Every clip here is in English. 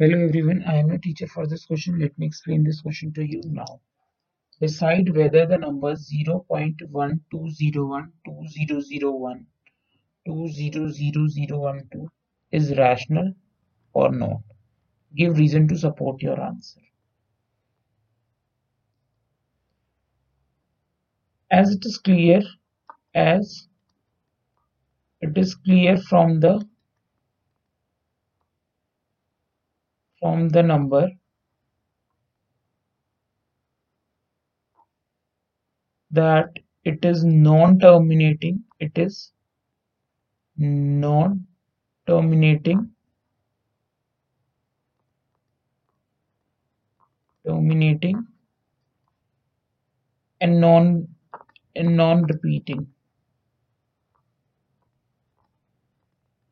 Hello everyone, I am a teacher for this question. Let me explain this question to you now. Decide whether the numbers 0.1201, 2001, 200012 is rational or not. Give reason to support your answer. As it is clear, as it is clear from the from the number that it is non-terminating it is non-terminating terminating and non and non-repeating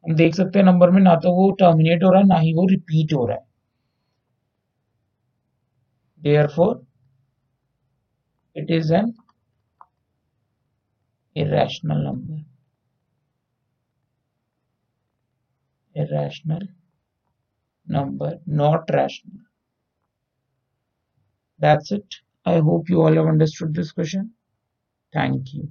हम देख सकते हैं number में ना तो वो terminate हो रहा है ना ही वो रिपीट हो रहा है therefore it is an irrational number. Irrational number not rational. That's it. I hope you all have understood this question. Thank you